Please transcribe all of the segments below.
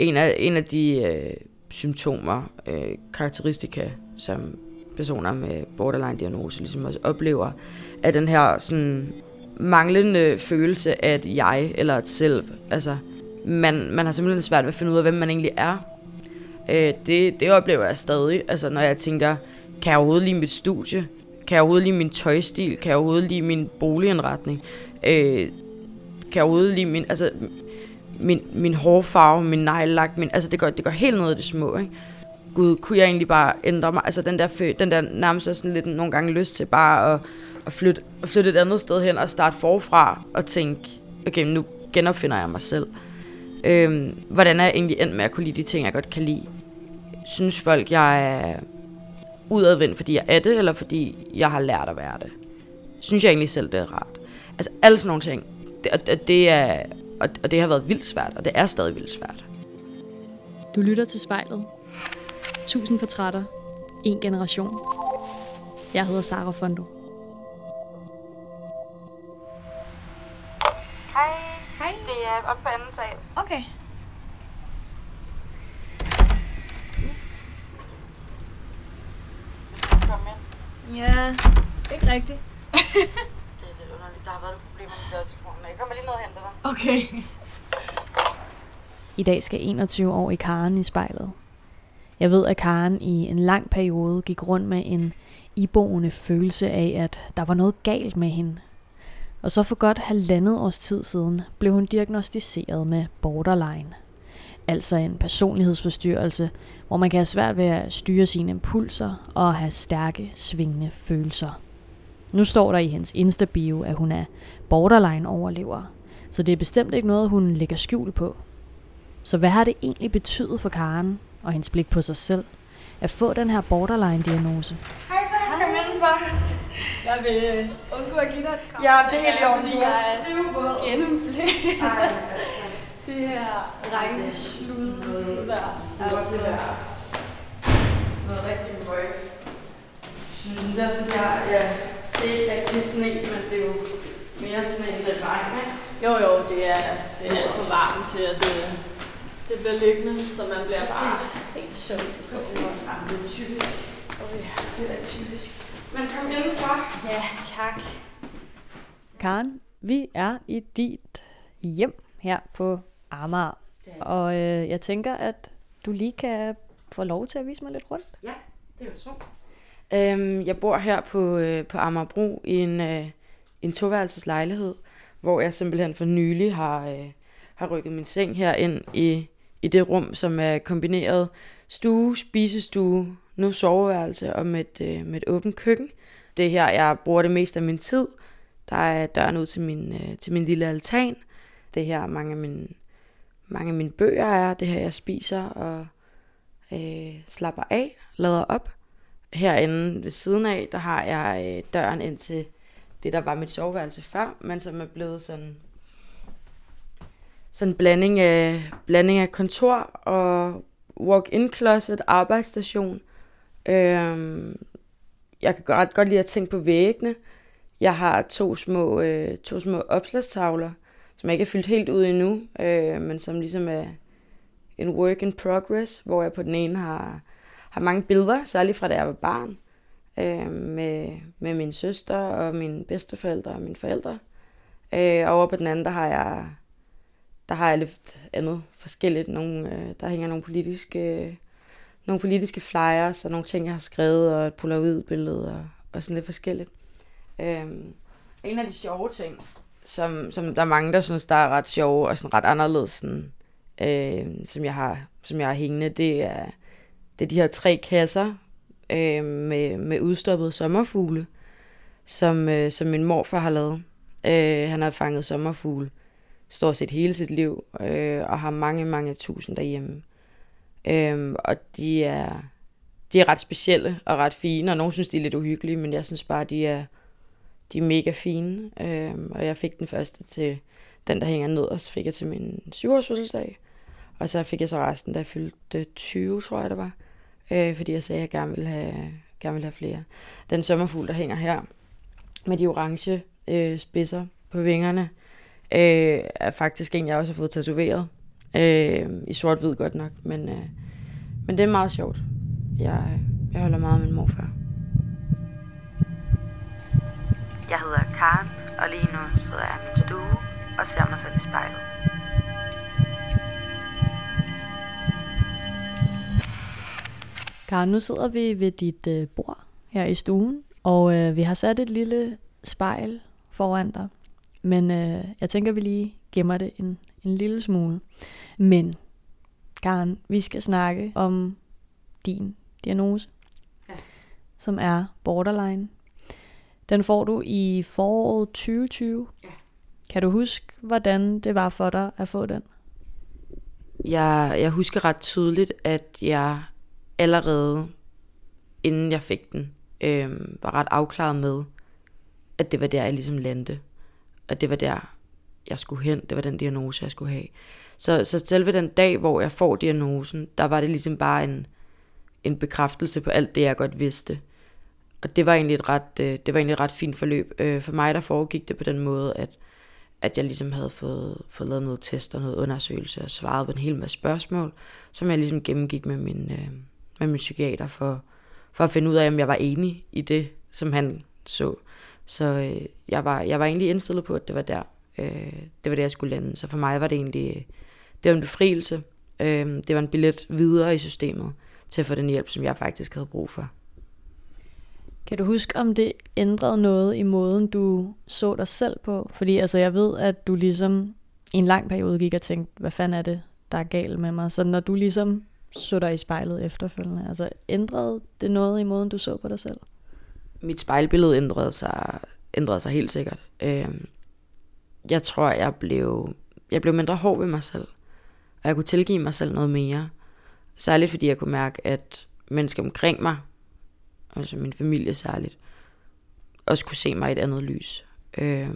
en af, en af de øh, symptomer, øh, karakteristika, som personer med borderline-diagnose ligesom også oplever, er den her sådan manglende følelse af et jeg eller et selv. Altså, man, man har simpelthen svært ved at finde ud af, hvem man egentlig er. Øh, det, det oplever jeg stadig, altså når jeg tænker, kan jeg overhovedet lide mit studie? Kan jeg overhovedet lide min tøjstil? Kan jeg overhovedet lide min boligindretning? Øh, kan jeg overhovedet lide min, altså, min, min hårfarve, min neglelak, min, altså det går, det går helt ned i det små, ikke? Gud, kunne jeg egentlig bare ændre mig? Altså den der, den der nærmest sådan lidt nogle gange lyst til bare at, at, flytte, at flytte et andet sted hen og starte forfra og tænke, okay, nu genopfinder jeg mig selv. Øhm, hvordan er jeg egentlig endt med at kunne lide de ting, jeg godt kan lide? Synes folk, jeg er udadvendt, fordi jeg er det, eller fordi jeg har lært at være det? Synes jeg egentlig selv, det er rart? Altså alle sådan nogle ting. Det, og, det er, og, og det har været vildt svært, og det er stadig vildt svært. Du lytter til spejlet. Tusind portrætter. En generation. Jeg hedder Sara Fondo. Hej. Hej. Det er op på anden sal. Okay. Kom ind. Ja, ikke rigtigt. Det er lidt underligt. Der har været problemer med dørtelefonen. Jeg kommer lige ned og henter dig. Okay. I dag skal 21 år i Karen i spejlet. Jeg ved, at Karen i en lang periode gik rundt med en iboende følelse af, at der var noget galt med hende. Og så for godt halvandet års tid siden blev hun diagnostiseret med borderline. Altså en personlighedsforstyrrelse, hvor man kan have svært ved at styre sine impulser og have stærke, svingende følelser. Nu står der i hendes Insta-bio, at hun er borderline-overlever, så det er bestemt ikke noget, hun lægger skjul på. Så hvad har det egentlig betydet for Karen og hendes blik på sig selv, at få den her borderline-diagnose? Hej så, kom indenfor. Jeg vil øh, undgå at give dig et kram. Ja, det er helt i orden. Fordi Du jeg er skrivebåd. gennemblødt. Altså. Det her regnslud der. Det er også det der. Noget rigtig møg. Synes, det er sådan her, ja, det er ikke rigtig sne, men det er jo mere sne end det regn, ikke? Jo, jo, det er, det er alt for varmt til, at det, det bliver liggende, så man bliver bare helt søvn. Præcis. Ja, det er typisk. Okay. Det er typisk. Men kom indenfor. Ja, tak. Karen, vi er i dit hjem her på Amager. Og øh, jeg tænker, at du lige kan få lov til at vise mig lidt rundt. Det er jo så. Øhm, jeg bor her på, øh, på Amagerbro i en, øh, en toværelseslejlighed, hvor jeg simpelthen for nylig har, øh, har rykket min seng her ind i, i det rum, som er kombineret stue, spisestue, nu soveværelse og med et, øh, med et åbent køkken. Det er her, jeg bruger det meste af min tid. Der er døren ud til min, øh, til min lille altan. Det er her, mange af mine, mange af mine bøger er. Det er her, jeg spiser og øh, slapper af, lader op. Herinde ved siden af, der har jeg øh, døren ind til det, der var mit soveværelse før, men som er blevet sådan sådan en blanding af, blanding af kontor og walk-in closet, arbejdsstation. Øhm, jeg kan ret godt lide at tænke på væggene. Jeg har to små, øh, to små opslagstavler, som jeg ikke er fyldt helt ud endnu, øh, men som ligesom er en work in progress, hvor jeg på den ene har, har mange billeder, særligt fra da jeg var barn, øh, med, med min søster og mine bedsteforældre og mine forældre. Øh, og over på den anden, der har jeg, der har jeg lidt andet forskelligt. Nogle, øh, der hænger nogle politiske, nogle politiske flyers og nogle ting, jeg har skrevet, og et polaroid-billede og, og sådan lidt forskelligt. Øh, en af de sjove ting, som, som der er mange, der synes, der er ret sjove og sådan ret anderledes, sådan, øh, som, jeg har, som jeg har hængende, det er, det er de her tre kasser øh, med, med udstoppede sommerfugle, som, øh, som min morfar har lavet. Øh, han har fanget sommerfugle stort set hele sit liv, øh, og har mange, mange tusind derhjemme. Øh, og de er, de er ret specielle og ret fine, og nogen synes, de er lidt uhyggelige, men jeg synes bare, de er, de er mega fine. Øh, og jeg fik den første til den, der hænger ned, og så fik jeg til min syvårs fødselsdag. Og så fik jeg så resten, da jeg fyldte 20, tror jeg det var. Øh, fordi jeg sagde, at jeg gerne ville have, gerne ville have flere. Den sommerfugl, der hænger her, med de orange øh, spidser på vingerne, øh, er faktisk en, jeg også har fået tatoveret. Øh, I sort-hvid godt nok, men, øh, men det er meget sjovt. Jeg, jeg holder meget af min morfar. Jeg hedder Karen, og lige nu sidder jeg i min stue og ser mig selv i spejlet. Karen, nu sidder vi ved dit øh, bord her i stuen, og øh, vi har sat et lille spejl foran dig. Men øh, jeg tænker, vi lige gemmer det en, en lille smule. Men, Karen, vi skal snakke om din diagnose, Ja. som er borderline. Den får du i foråret 2020. Ja. Kan du huske, hvordan det var for dig at få den? Jeg, jeg husker ret tydeligt, at jeg allerede, inden jeg fik den, øh, var ret afklaret med, at det var der, jeg ligesom landte. Og det var der, jeg skulle hen. Det var den diagnose, jeg skulle have. Så, så selve den dag, hvor jeg får diagnosen, der var det ligesom bare en, en bekræftelse på alt det, jeg godt vidste. Og det var egentlig et ret, øh, det var egentlig et ret fint forløb. Øh, For mig, der foregik det på den måde, at, at jeg ligesom havde fået, fået lavet noget test og noget undersøgelse og svaret på en hel masse spørgsmål, som jeg ligesom gennemgik med min, øh, med min psykiater for, for at finde ud af, om jeg var enig i det, som han så. Så øh, jeg, var, jeg var egentlig indstillet på, at det var der, øh, det var der, jeg skulle lande. Så for mig var det egentlig det var en befrielse. Øh, det var en billet videre i systemet til at få den hjælp, som jeg faktisk havde brug for. Kan du huske, om det ændrede noget i måden, du så dig selv på? Fordi altså, jeg ved, at du ligesom i en lang periode gik og tænkte, hvad fanden er det, der er galt med mig? Så når du ligesom så dig i spejlet efterfølgende, altså ændrede det noget i måden, du så på dig selv? mit spejlbillede ændrede sig, ændrede sig helt sikkert. Øh, jeg tror, jeg blev, jeg blev mindre hård ved mig selv. Og jeg kunne tilgive mig selv noget mere. Særligt fordi jeg kunne mærke, at mennesker omkring mig, altså min familie særligt, også kunne se mig i et andet lys. Øh,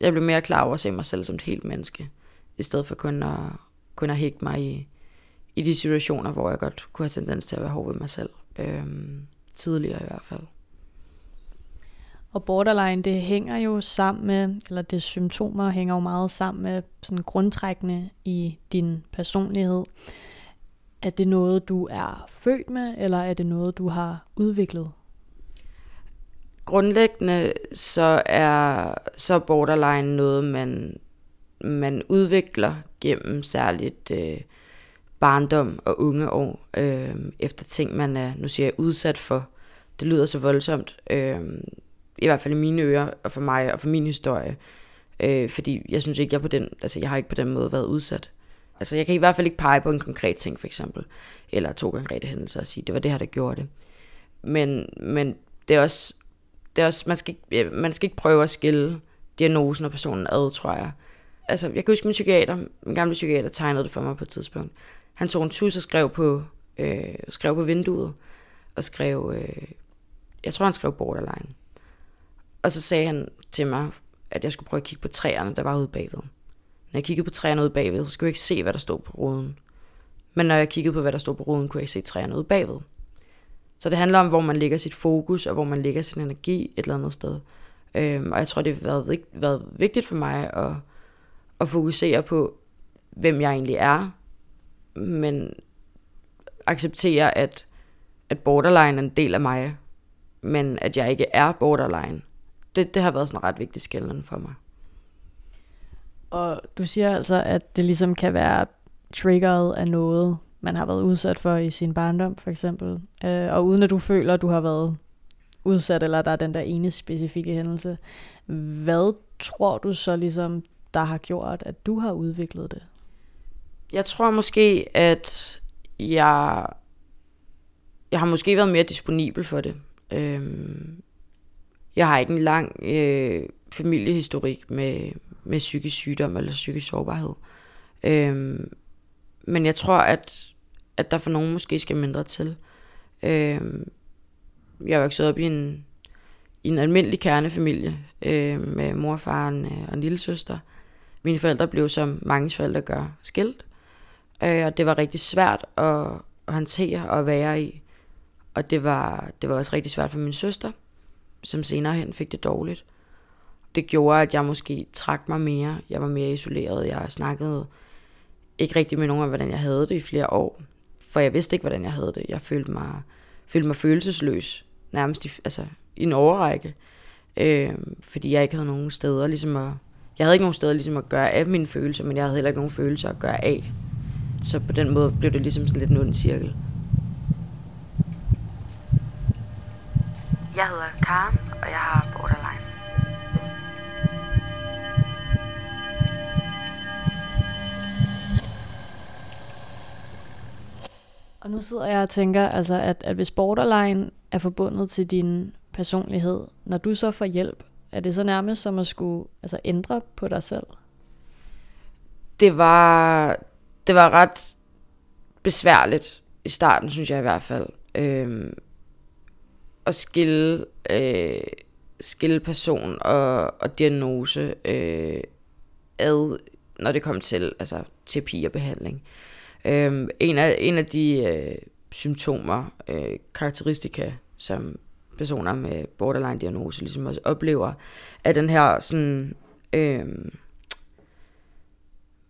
jeg blev mere klar over at se mig selv som et helt menneske, i stedet for kun at, kun at hægte mig i, i de situationer, hvor jeg godt kunne have tendens til at være hård ved mig selv. Øhm, tidligere i hvert fald. Og borderline, det hænger jo sammen med, eller det symptomer hænger jo meget sammen med sådan grundtrækkende i din personlighed. Er det noget, du er født med, eller er det noget, du har udviklet? Grundlæggende så er så borderline noget, man, man udvikler gennem særligt øh, barndom og unge år, øh, efter ting, man er, nu siger jeg, udsat for. Det lyder så voldsomt, øh, i hvert fald i mine ører, og for mig, og for min historie. Øh, fordi jeg synes ikke, jeg på den, altså jeg har ikke på den måde været udsat. Altså jeg kan i hvert fald ikke pege på en konkret ting, for eksempel, eller to konkrete hændelser og sige, det var det her, der gjorde det. Men, men det er også, det er også man, skal ikke, ja, man skal ikke prøve at skille diagnosen og personen ad, tror jeg. Altså, jeg kan huske min psykiater, min gamle psykiater tegnede det for mig på et tidspunkt. Han tog en tus og skrev på, øh, skrev på vinduet, og skrev, øh, jeg tror han skrev borderline. Og så sagde han til mig, at jeg skulle prøve at kigge på træerne, der var ude bagved. Når jeg kiggede på træerne ude bagved, så skulle jeg ikke se, hvad der stod på ruden. Men når jeg kiggede på, hvad der stod på ruden, kunne jeg ikke se træerne ude bagved. Så det handler om, hvor man lægger sit fokus, og hvor man lægger sin energi et eller andet sted. Øhm, og jeg tror, det har været, været vigtigt for mig at, at fokusere på, hvem jeg egentlig er, men acceptere, at, at borderline er en del af mig, men at jeg ikke er borderline. Det, det har været sådan en ret vigtig skældning for mig. Og du siger altså, at det ligesom kan være triggeret af noget, man har været udsat for i sin barndom, for eksempel. Øh, og uden at du føler, at du har været udsat, eller der er den der ene specifikke hændelse. Hvad tror du så ligesom, der har gjort, at du har udviklet det? Jeg tror måske, at jeg, jeg har måske været mere disponibel for det. Øhm, jeg har ikke en lang øh, familiehistorik med, med psykisk sygdom eller psykisk sårbarhed. Øhm, men jeg tror, at, at der for nogen måske skal mindre til. Øhm, jeg er vokset op i en, i en almindelig kernefamilie øh, med mor, far og en øh, lille søster. Mine forældre blev, som mange forældre gør, skilt. Øh, og det var rigtig svært at, håndtere og være i. Og det var, det var også rigtig svært for min søster, som senere hen fik det dårligt. Det gjorde, at jeg måske trak mig mere. Jeg var mere isoleret. Jeg snakkede ikke rigtig med nogen om, hvordan jeg havde det i flere år. For jeg vidste ikke, hvordan jeg havde det. Jeg følte mig, følte mig følelsesløs, nærmest i, altså, i en overrække. Øh, fordi jeg ikke havde nogen steder ligesom at... Jeg havde ikke nogen steder ligesom at gøre af mine følelser, men jeg havde heller ikke nogen følelser at gøre af. Så på den måde blev det ligesom sådan lidt en ond cirkel. Jeg hedder Karen, og jeg har borderline. Og nu sidder jeg og tænker, altså, at, at hvis borderline er forbundet til din personlighed, når du så får hjælp, er det så nærmest som at skulle altså, ændre på dig selv? Det var, det var ret besværligt i starten, synes jeg i hvert fald. øh, at skille, øh, skille person og, og diagnose øh, ad, når det kom til altså, terapi og behandling. Øh, en, af, en af de øh, symptomer, øh, karakteristika, som personer med borderline-diagnose ligesom også oplever, er den her sådan, øh,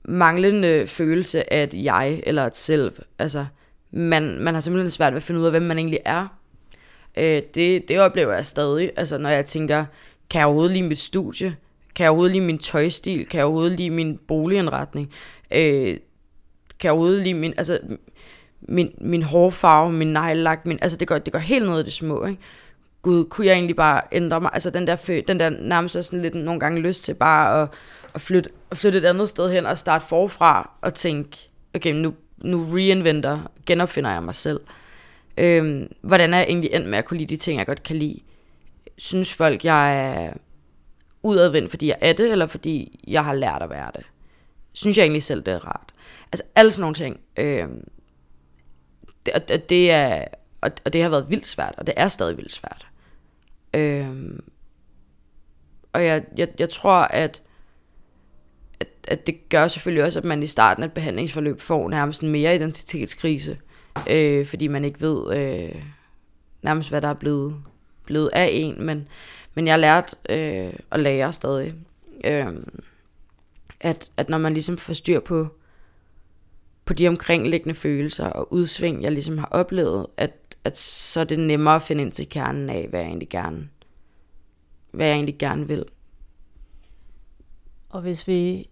manglende følelse af et jeg eller et selv. Altså, man, man har simpelthen svært ved at finde ud af, hvem man egentlig er. Øh, det, det oplever jeg stadig. Altså, når jeg tænker, kan jeg overhovedet lide mit studie? Kan jeg overhovedet lide min tøjstil? Kan jeg overhovedet lide min boligindretning? Øh, kan jeg overhovedet lide min, altså, min, min hårfarve, min neglelak, min, altså det går, det går helt ned i det små, ikke? Gud, kunne jeg egentlig bare ændre mig? Altså den der, den der nærmest sådan lidt nogle gange lyst til bare at, at, flytte, at flytte et andet sted hen og starte forfra og tænke, okay, nu, nu reinventer, genopfinder jeg mig selv. Øhm, hvordan er jeg egentlig endt med at kunne lide de ting, jeg godt kan lide? Synes folk, jeg er udadvendt, fordi jeg er det, eller fordi jeg har lært at være det? Synes jeg egentlig selv, det er rart? Altså alle sådan nogle ting. Øhm, det, og, det er, og, og det har været vildt svært, og det er stadig vildt svært. Øhm, og jeg, jeg, jeg tror, at, at, at det gør selvfølgelig også, at man i starten af et behandlingsforløb får nærmest en mere identitetskrise, øh, fordi man ikke ved øh, nærmest, hvad der er blevet, blevet af en, men, men jeg har lært øh, at lære stadig, øh, at, at når man ligesom får styr på, på de omkringliggende følelser og udsving, jeg ligesom har oplevet, at, at så er det nemmere at finde ind til kernen af, hvad jeg egentlig gerne, hvad jeg egentlig gerne vil. Og hvis vi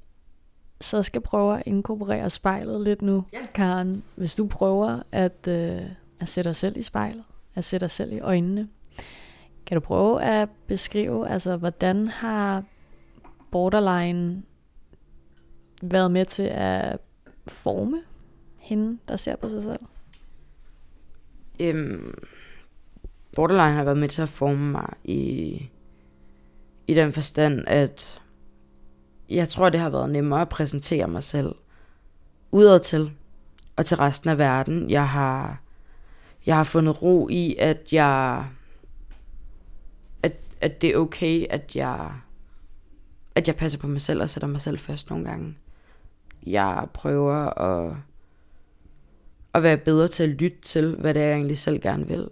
så skal prøve at inkorporere spejlet lidt nu, ja. Karen. Hvis du prøver at, øh, at sætte dig selv i spejlet, at sætte dig selv i øjnene, kan du prøve at beskrive, altså hvordan har borderline været med til at forme hende, der ser på sig selv? Øhm, borderline har været med til at forme mig i, i den forstand, at jeg tror, det har været nemmere at præsentere mig selv udad til og til resten af verden. Jeg har, jeg har fundet ro i, at jeg at, at det er okay, at jeg at jeg passer på mig selv og sætter mig selv først nogle gange. Jeg prøver at, at være bedre til at lytte til, hvad det er, jeg egentlig selv gerne vil.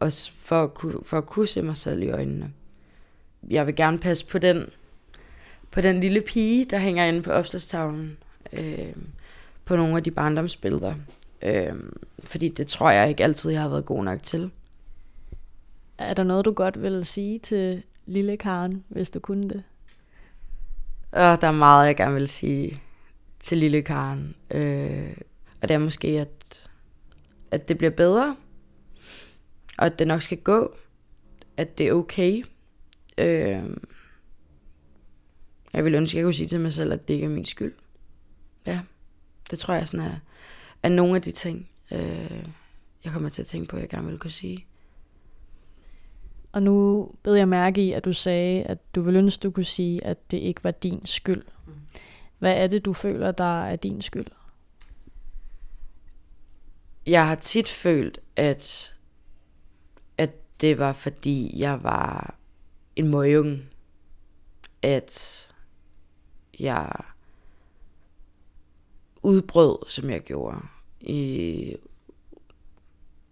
Og for at, kunne, for at kunne se mig selv i øjnene. Jeg vil gerne passe på den på den lille pige, der hænger inde på opslagstavlen øh, på nogle af de barndomsbilleder. Øh, fordi det tror jeg ikke altid, jeg har været god nok til. Er der noget, du godt vil sige til lille Karen, hvis du kunne det? Og der er meget, jeg gerne vil sige til lille Karen. Øh, og det er måske, at, at det bliver bedre. Og at det nok skal gå. At det er okay. Øh, jeg vil ønske, at jeg kunne sige til mig selv, at det ikke er min skyld. Ja, det tror jeg sådan er, er nogle af de ting, øh, jeg kommer til at tænke på, at jeg gerne vil kunne sige. Og nu bed jeg mærke i, at du sagde, at du ville ønske, du kunne sige, at det ikke var din skyld. Hvad er det, du føler, der er din skyld? Jeg har tit følt, at, at det var fordi, jeg var en møgung. At jeg udbrød, som jeg gjorde, i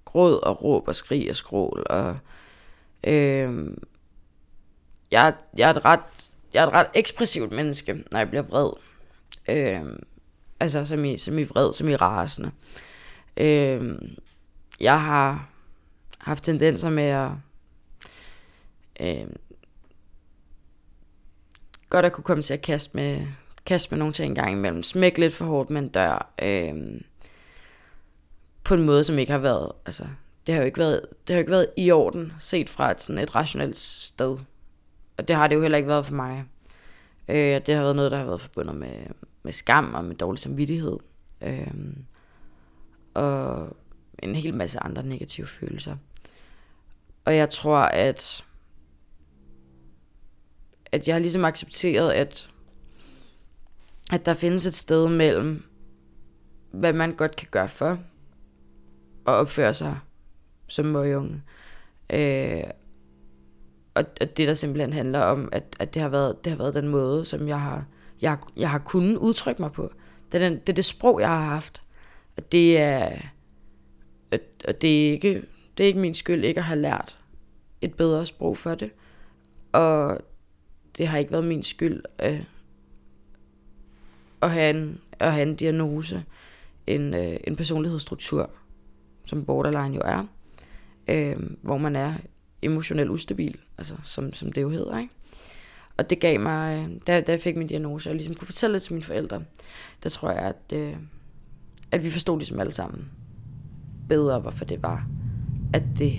gråd og råb og skrig og skrål. Og, øh, jeg, jeg, er et ret, jeg er et ret ekspressivt menneske, når jeg bliver vred. Øh, Altså som i, som i vred, som i rasende. Øh, Øh, jeg har haft tendenser med at øh, godt at kunne komme til at kaste med, kaste med nogle ting en gang imellem. Smække lidt for hårdt med en dør. Øh, på en måde, som ikke har været, altså, det har jo ikke været, det har jo ikke været i orden, set fra et, sådan et rationelt sted. Og det har det jo heller ikke været for mig. Øh, det har været noget, der har været forbundet med, med skam og med dårlig samvittighed. Øh, og en hel masse andre negative følelser. Og jeg tror, at, at jeg har ligesom accepteret, at, at der findes et sted mellem, hvad man godt kan gøre for, at opføre sig som møgeunge. Øh, og, og det der simpelthen handler om, at, at det, har været, det har været den måde, som jeg har, jeg, jeg har kunnet udtrykke mig på. Det er, den, det er det sprog, jeg har haft. Og det er, og det er ikke, det er ikke min skyld ikke at have lært et bedre sprog for det. Og det har ikke været min skyld at, at, have, en, at have en diagnose, en, øh, en personlighedsstruktur, som borderline jo er, øh, hvor man er emotionelt ustabil, altså som, som det jo hedder, ikke? Og det gav mig, øh, da, da jeg fik min diagnose, og ligesom kunne fortælle det til mine forældre, der tror jeg, at, øh, at vi forstod ligesom alle sammen bedre, hvorfor det var, at det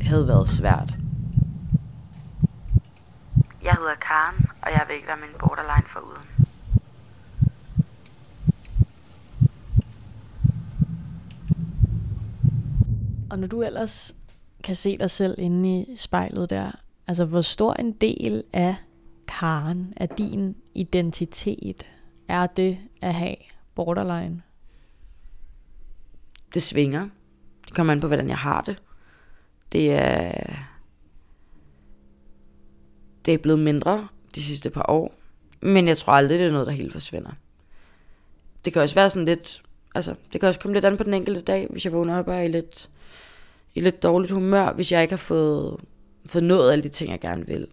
havde været svært. Jeg hedder Karen, og jeg vil ikke være min borderline for uden. Og når du ellers kan se dig selv inde i spejlet der, altså hvor stor en del af Karen, af din identitet, er det at have borderline? Det svinger. Det kommer an på, hvordan jeg har det. Det er... Det er blevet mindre de sidste par år. Men jeg tror aldrig, det er noget, der helt forsvinder. Det kan også være sådan lidt... Altså, det kan også komme lidt an på den enkelte dag, hvis jeg vågner op og er i lidt i lidt dårligt humør, hvis jeg ikke har fået, fået nået alle de ting, jeg gerne vil.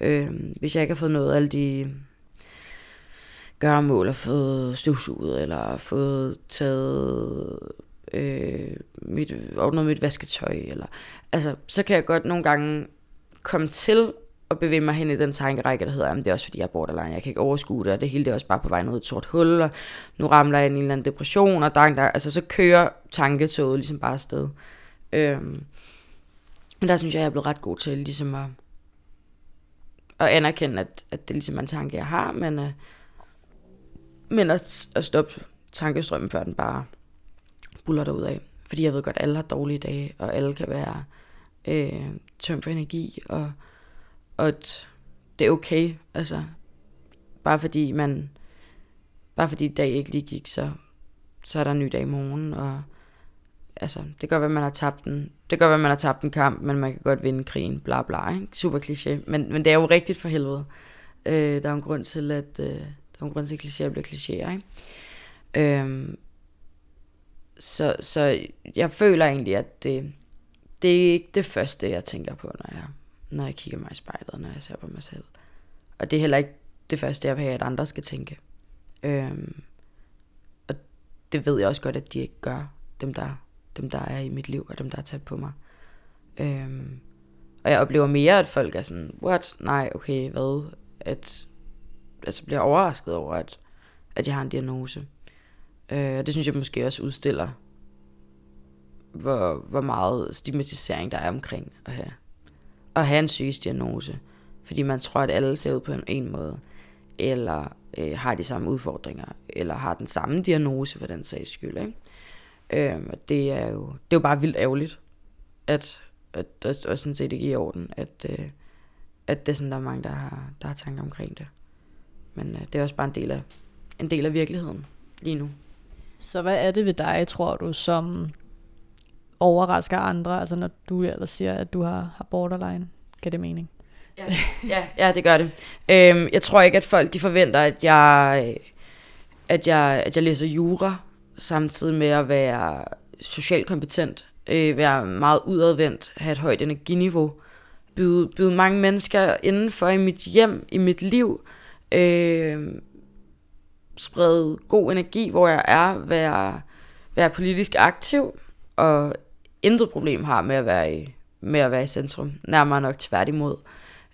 Øh, hvis jeg ikke har fået nået alle de gøremål, og fået støvsuget, eller fået taget øh, mit, ordnet mit vasketøj, eller, altså, så kan jeg godt nogle gange komme til at bevæge mig hen i den tankerække, der hedder, at det er også fordi, jeg er borderline, jeg kan ikke overskue det, og det hele det er også bare på vej ned i et sort hul, og nu ramler jeg ind i en eller anden depression, og dang, dang, altså så kører tanketoget ligesom bare afsted. Øhm, men der synes jeg, jeg er blevet ret god til ligesom at, at anerkende, at, at det ligesom er en tanke, jeg har, men, øh, men at, at stoppe tankestrømmen, før den bare buller ud af. Fordi jeg ved godt, at alle har dårlige dage, og alle kan være øh, tømt for energi, og, og at det er okay, altså bare fordi man, bare fordi dag ikke lige gik, så, så er der en ny dag i morgen, og altså, det kan godt være, man har tabt den, det kan godt være, man har tabt en kamp, men man kan godt vinde krigen, bla bla, ikke? Super kliché. Men, men det er jo rigtigt for helvede. Øh, der er en grund til, at, øh, der er en grund til, at klichéer bliver klichéer, ikke? Øh, så, så jeg føler egentlig, at det, det er ikke det første, jeg tænker på, når jeg, når jeg kigger mig i spejlet, når jeg ser på mig selv. Og det er heller ikke det første, jeg vil have, at andre skal tænke. Øhm, og det ved jeg også godt, at de ikke gør, dem der dem der er i mit liv, og dem der er tæt på mig. Øhm, og jeg oplever mere, at folk er sådan, what? Nej, okay, hvad? At, altså bliver overrasket over, at, at jeg har en diagnose. Øh, og det synes jeg måske også udstiller, hvor, hvor meget stigmatisering der er omkring at have, at have en psykisk diagnose. Fordi man tror, at alle ser ud på en, en måde, eller øh, har de samme udfordringer, eller har den samme diagnose for den sags skyld. Ikke? Øhm, og det er jo det er jo bare vildt ærgerligt, at, at det også sådan set ikke i orden, at, øh, at det er sådan, der er mange, der har, der har tanker omkring det. Men øh, det er også bare en del, af, en del af virkeligheden lige nu. Så hvad er det ved dig, tror du, som overrasker andre, altså når du ellers siger, at du har, har borderline? Kan det mening? Ja, ja, ja det gør det. Øhm, jeg tror ikke, at folk de forventer, at jeg, at jeg, at jeg læser jura, samtidig med at være socialt kompetent, øh, være meget udadvendt, have et højt energiniveau, byde, byde mange mennesker indenfor i mit hjem, i mit liv, øh, sprede god energi, hvor jeg er, være, være politisk aktiv, og intet problem har med at være i, med at være i centrum. Nærmere nok tværtimod.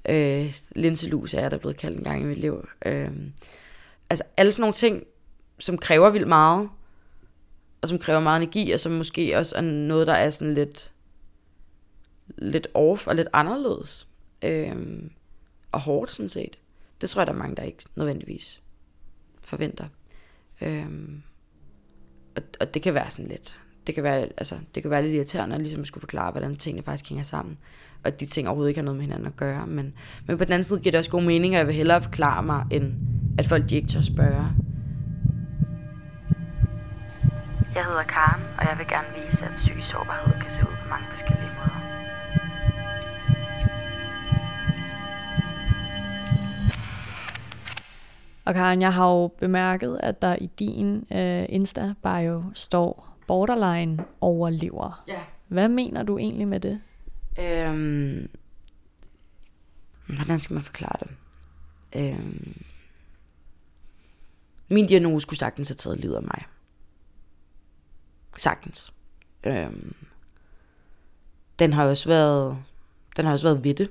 Øh, Linselus er jeg der blevet kaldt en gang i mit liv. Øh, altså alle sådan nogle ting, som kræver vildt meget, og som kræver meget energi, og som måske også er noget, der er sådan lidt, lidt off og lidt anderledes. Øh, og hårdt sådan set. Det tror jeg, der er mange, der ikke nødvendigvis forventer. Øhm, og, og det kan være sådan lidt, det kan være, altså, det kan være lidt irriterende, at ligesom skulle forklare, hvordan tingene faktisk hænger sammen. Og de ting overhovedet ikke har noget med hinanden at gøre. Men, men på den anden side giver det også god mening, at jeg vil hellere forklare mig, end at folk de ikke tør spørge. Jeg hedder Karen, og jeg vil gerne vise, at psykisk sårbarhed kan se ud på mange forskellige Og Karen, jeg har jo bemærket, at der i din øh, Insta-bio står borderline overlever. Ja. Hvad mener du egentlig med det? Øhm, hvordan skal man forklare det? Øhm, min diagnose skulle sagtens have taget livet af mig. Sagtens. Øhm, den har også været, den har også været ved det.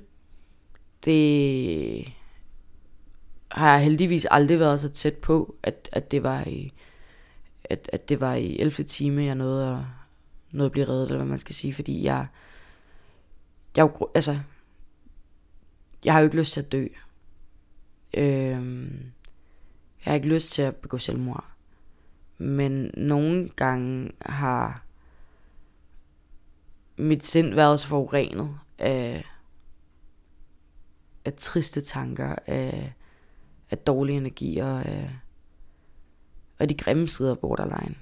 Det har jeg heldigvis aldrig været så tæt på, at, at det var i at, at det var i 11. time, jeg nåede at, nåede at blive reddet, eller hvad man skal sige, fordi jeg, jeg, altså, jeg har jo ikke lyst til at dø. Øhm, jeg har ikke lyst til at begå selvmord. Men nogle gange har mit sind været så forurenet af, af triste tanker, af, af dårlig energi og, øh, af, og de grimme sider af borderline.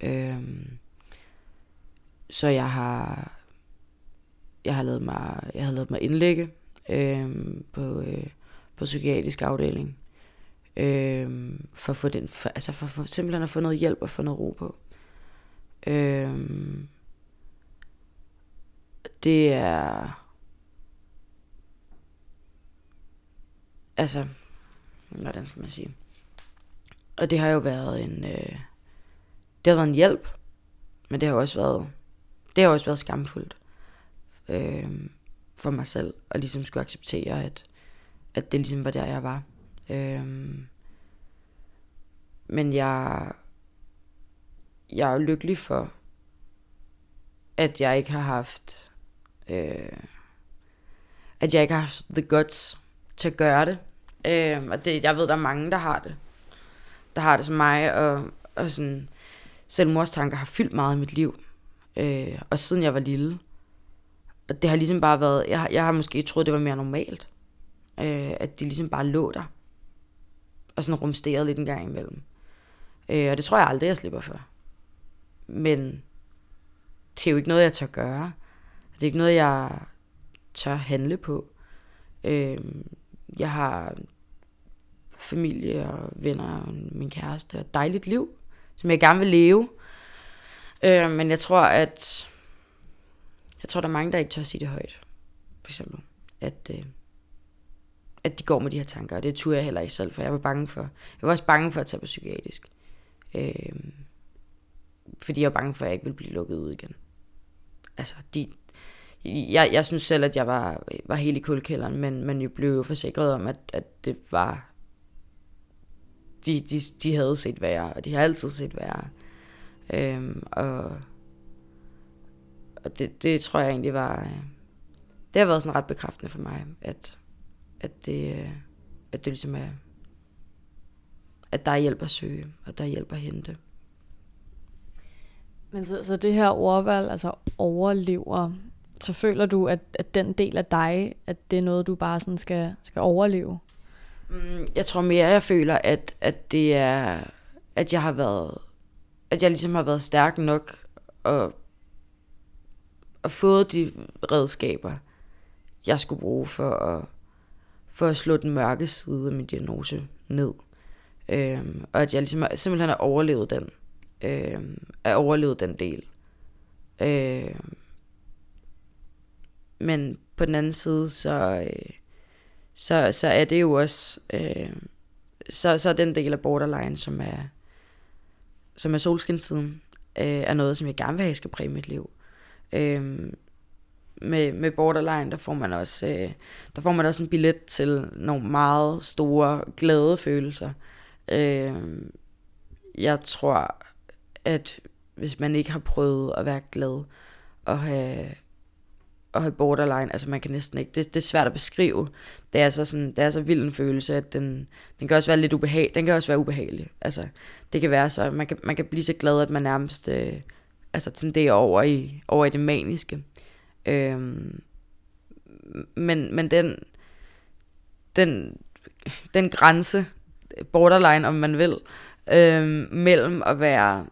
Øhm, så jeg har jeg har lavet mig jeg har lavet mig indlægge øhm, på øh, på psykiatrisk afdeling øhm, for at få den for, altså for, for simpelthen at få noget hjælp og få noget ro på. Øhm, det er altså hvordan skal man sige? Og det har jo været en øh, det har været en hjælp men det har også været det har også været skamfuldt øh, for mig selv og ligesom skulle acceptere at at det ligesom var der jeg var. Øh, men jeg jeg er jo lykkelig for at jeg ikke har haft øh, at jeg ikke har haft the guts til at gøre det øh, og det jeg ved der er mange der har det der har det som mig, og, og sådan, selvmordstanker har fyldt meget i mit liv. Øh, og siden jeg var lille. Og det har ligesom bare været, jeg, jeg har måske troet, det var mere normalt. Øh, at de ligesom bare lå der. Og sådan rumsterede lidt en gang imellem. Øh, og det tror jeg aldrig, jeg slipper for. Men det er jo ikke noget, jeg tør gøre. Det er ikke noget, jeg tør handle på. Øh, jeg har familie og venner og min kæreste og et dejligt liv, som jeg gerne vil leve. Øh, men jeg tror, at jeg tror, der er mange, der ikke tør sige det højt. For eksempel, at, øh, at de går med de her tanker, og det turde jeg heller ikke selv, for jeg var bange for, jeg var også bange for at tage på psykiatrisk. Øh, fordi jeg var bange for, at jeg ikke ville blive lukket ud igen. Altså, de, jeg, jeg synes selv, at jeg var, var helt i kuldkælderen, men, men jeg blev jo forsikret om, at, at det var de, de, de havde set værre, og de har altid set værre. Øhm, og og det, det tror jeg egentlig var... Øh, det har været sådan ret bekræftende for mig, at, at, det, øh, at det ligesom er... At der er hjælp at søge, og der er hjælp at hente. Men så, så det her ordvalg, altså overlever, så føler du, at, at den del af dig, at det er noget, du bare sådan skal, skal overleve? Mm, jeg tror mere, jeg føler, at, at det er, at jeg har været, at jeg ligesom har været stærk nok og, og fået de redskaber, jeg skulle bruge for at, for at slå den mørke side af min diagnose ned. Øhm, og at jeg ligesom simpelthen har overlevet den. Øhm, er overlevet den del. Øhm, men på den anden side, så, øh, så, så er det jo også, øh, så, så er den del af borderline, som er, som er solskinssiden, øh, er noget, som jeg gerne vil have, skal præge mit liv. Øh, med, med borderline, der får man også, øh, der får man også en billet til nogle meget store glade følelser. Øh, jeg tror, at hvis man ikke har prøvet at være glad og have, og have borderline, altså man kan næsten ikke, det, det er svært at beskrive. Det er så sådan, det er så vild en følelse, at den, den kan også være lidt ubehag, den kan også være ubehagelig. Altså, det kan være så, man kan, man kan blive så glad, at man nærmest, øh, altså tenderer over i, over i det maniske. Øhm, men, men den, den, den grænse, borderline om man vil, øhm, mellem at være,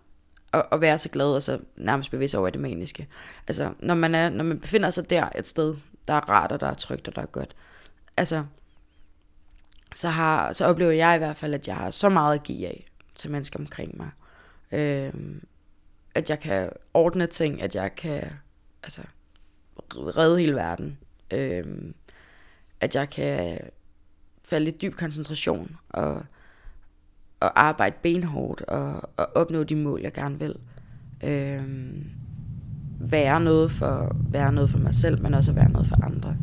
at, at være så glad og så nærmest bevidst over det maniske. Altså, når man, er, når man befinder sig der et sted, der er rart, og der er trygt, og der er godt. Altså, så, har, så oplever jeg i hvert fald, at jeg har så meget at give af til mennesker omkring mig. Øh, at jeg kan ordne ting, at jeg kan altså, redde hele verden. Øh, at jeg kan falde i dyb koncentration og, og arbejde benhårdt og, og opnå de mål, jeg gerne vil. Øhm, være noget for være noget for mig selv, men også at være noget for andre.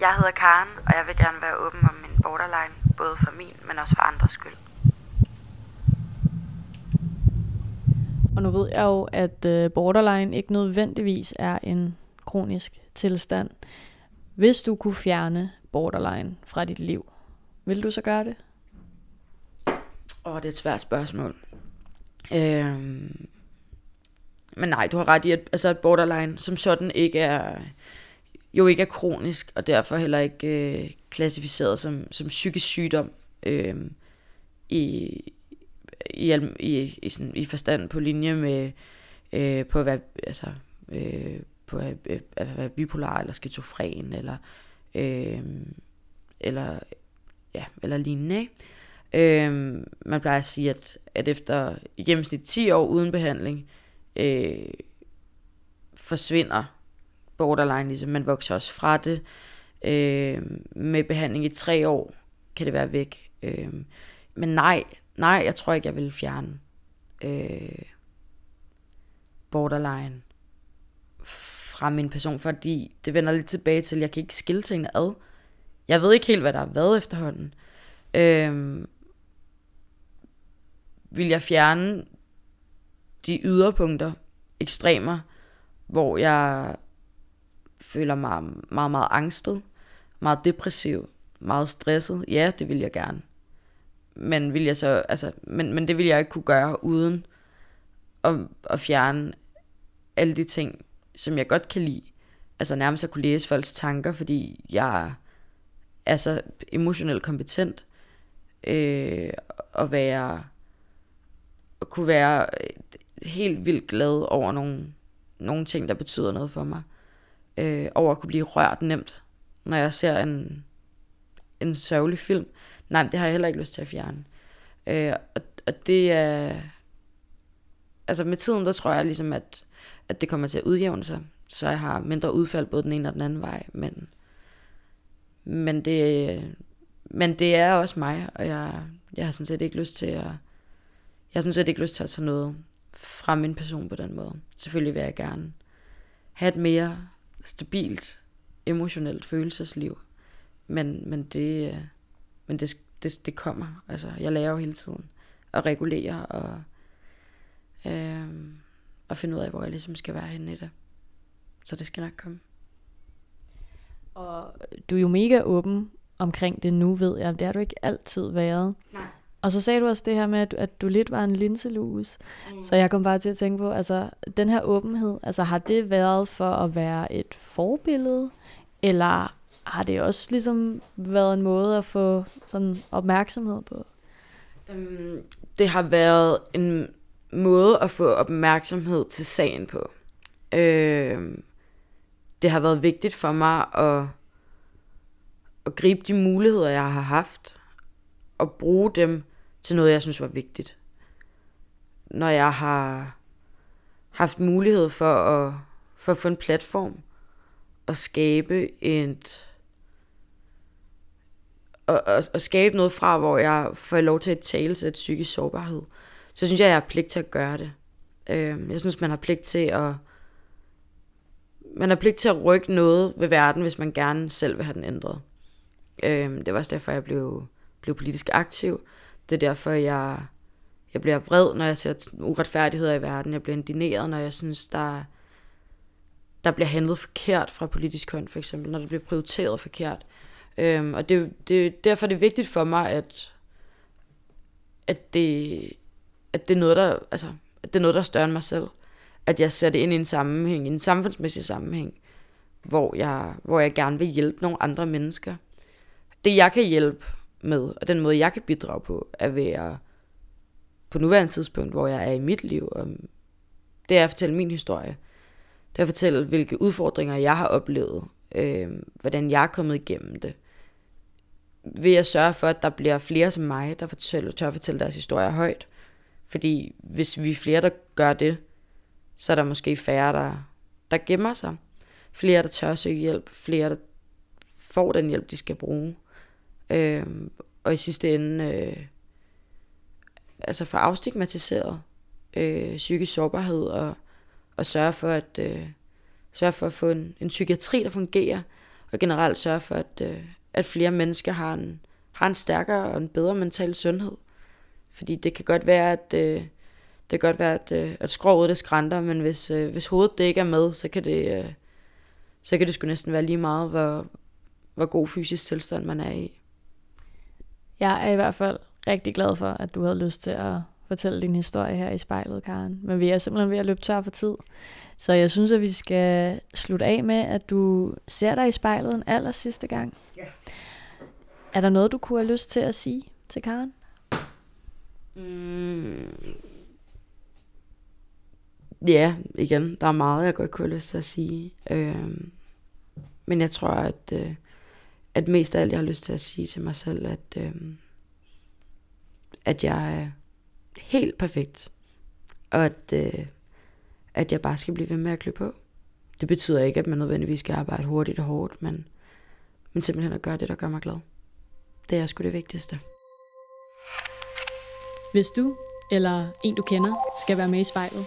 Jeg hedder Karen, og jeg vil gerne være åben om min borderline, både for min, men også for andres skyld. Og nu ved jeg jo, at øh, borderline ikke nødvendigvis er en kronisk tilstand. Hvis du kunne fjerne borderline fra dit liv, vil du så gøre det? Åh, oh, det er et svært spørgsmål. Øhm, men nej, du har ret i, at altså, borderline som sådan ikke er, jo ikke er kronisk, og derfor heller ikke øh, klassificeret som, som psykisk sygdom øh, i, i, i, i, sådan, i forstand på linje med øh, på at være, altså, øh, på at, øh, at være bipolar eller skizofren eller øh, eller ja, eller lignende. Ikke? Øh, man plejer at sige, at, at efter i gennemsnit 10 år uden behandling, øh, forsvinder borderline, ligesom man vokser også fra det. Øh, med behandling i tre år kan det være væk. Øh, men nej, nej, jeg tror ikke, jeg vil fjerne øh, borderline fra min person, fordi det vender lidt tilbage til, at jeg kan ikke skille tingene ad. Jeg ved ikke helt, hvad der har været efterhånden. Øhm, vil jeg fjerne de yderpunkter, ekstremer, hvor jeg føler mig meget, meget angstet, meget depressiv, meget stresset. Ja, det vil jeg gerne. Men, vil jeg så, altså, men, men det vil jeg ikke kunne gøre uden at, at fjerne alle de ting, som jeg godt kan lide. Altså nærmest at kunne læse folks tanker, fordi jeg altså emotionelt kompetent. Øh, og være at kunne være øh, helt vildt glad over nogle, nogle ting, der betyder noget for mig. Øh, over at kunne blive rørt nemt, når jeg ser en, en sørgelig film. Nej, det har jeg heller ikke lyst til at fjerne. Øh, og, og det er... Altså med tiden, der tror jeg ligesom, at, at det kommer til at udjævne sig. Så jeg har mindre udfald både den ene og den anden vej. Men, men, det, men det er også mig, og jeg, jeg har sådan set ikke lyst til at jeg synes set ikke lyst til at tage noget fra min person på den måde. Selvfølgelig vil jeg gerne have et mere stabilt, emotionelt følelsesliv. Men, men, det, men det, det, det kommer. Altså, jeg lærer jo hele tiden at regulere og, øh, og finde ud af, hvor jeg ligesom skal være henne i det. Så det skal nok komme. Og du er jo mega åben omkring det nu, ved jeg. Det har du ikke altid været. Nej. Og så sagde du også det her med, at, at du lidt var en linselus. Mm. Så jeg kom bare til at tænke på, altså den her åbenhed, altså har det været for at være et forbillede, eller har det også ligesom været en måde at få sådan opmærksomhed på? Um, det har været en måde at få opmærksomhed til sagen på. Uh, det har været vigtigt for mig at, at gribe de muligheder, jeg har haft, og bruge dem til noget, jeg synes var vigtigt. Når jeg har haft mulighed for at, for at få en platform og skabe et, at, skabe noget fra, hvor jeg får lov til at tale til et psykisk sårbarhed, så synes jeg, at jeg har pligt til at gøre det. Øhm, jeg synes, man har pligt til at man har pligt til at rykke noget ved verden, hvis man gerne selv vil have den ændret. Øh, det var også derfor, jeg blev, blev politisk aktiv. Det er derfor, jeg, jeg bliver vred, når jeg ser uretfærdigheder i verden. Jeg bliver indineret, når jeg synes, der, der bliver handlet forkert fra politisk hånd, for eksempel, når det bliver prioriteret forkert. Øhm, og det, det, derfor er det vigtigt for mig, at, at, det, at det er noget, der, altså, at det er noget, der er større end mig selv. At jeg ser det ind i en sammenhæng, en samfundsmæssig sammenhæng, hvor jeg, hvor jeg gerne vil hjælpe nogle andre mennesker. Det jeg kan hjælpe med, og den måde jeg kan bidrage på, er ved at på nuværende tidspunkt, hvor jeg er i mit liv, og det er at fortælle min historie. Det er at fortælle, hvilke udfordringer jeg har oplevet, øh, hvordan jeg er kommet igennem det. Ved at sørge for, at der bliver flere som mig, der fortæller, tør fortælle deres historier højt. Fordi hvis vi er flere, der gør det, så er der måske færre, der, der gemmer sig. Flere, der tør søge hjælp. Flere, der får den hjælp, de skal bruge. Øh, og i sidste ende øh, altså få afstigmatiseret øh, psykisk sårbarhed og, og sørge for at øh, sørge for at få en, en psykiatri, der fungerer, og generelt sørge for, at, øh, at flere mennesker har en, har en stærkere og en bedre mental sundhed. Fordi det kan godt være, at øh, det kan godt være, at, øh, at skroget det skrænter, men hvis, øh, hvis hovedet det ikke er med, så kan det, øh, så kan det sgu næsten være lige meget, hvor, hvor god fysisk tilstand man er i. Jeg er i hvert fald rigtig glad for, at du havde lyst til at fortælle din historie her i spejlet, Karen. Men vi er simpelthen ved at løbe tør for tid. Så jeg synes, at vi skal slutte af med, at du ser dig i spejlet en aller sidste gang. Ja. Er der noget, du kunne have lyst til at sige til Karen? Mm. Ja, igen, der er meget, jeg godt kunne have lyst til at sige. Øh, men jeg tror, at, øh, at mest af alt, jeg har lyst til at sige til mig selv, at, øh, at jeg er helt perfekt. Og at, øh, at jeg bare skal blive ved med at klø på. Det betyder ikke, at man nødvendigvis skal arbejde hurtigt og hårdt, men, men simpelthen at gøre det, der gør mig glad. Det er sgu det vigtigste. Hvis du eller en du kender skal være med i spejlet,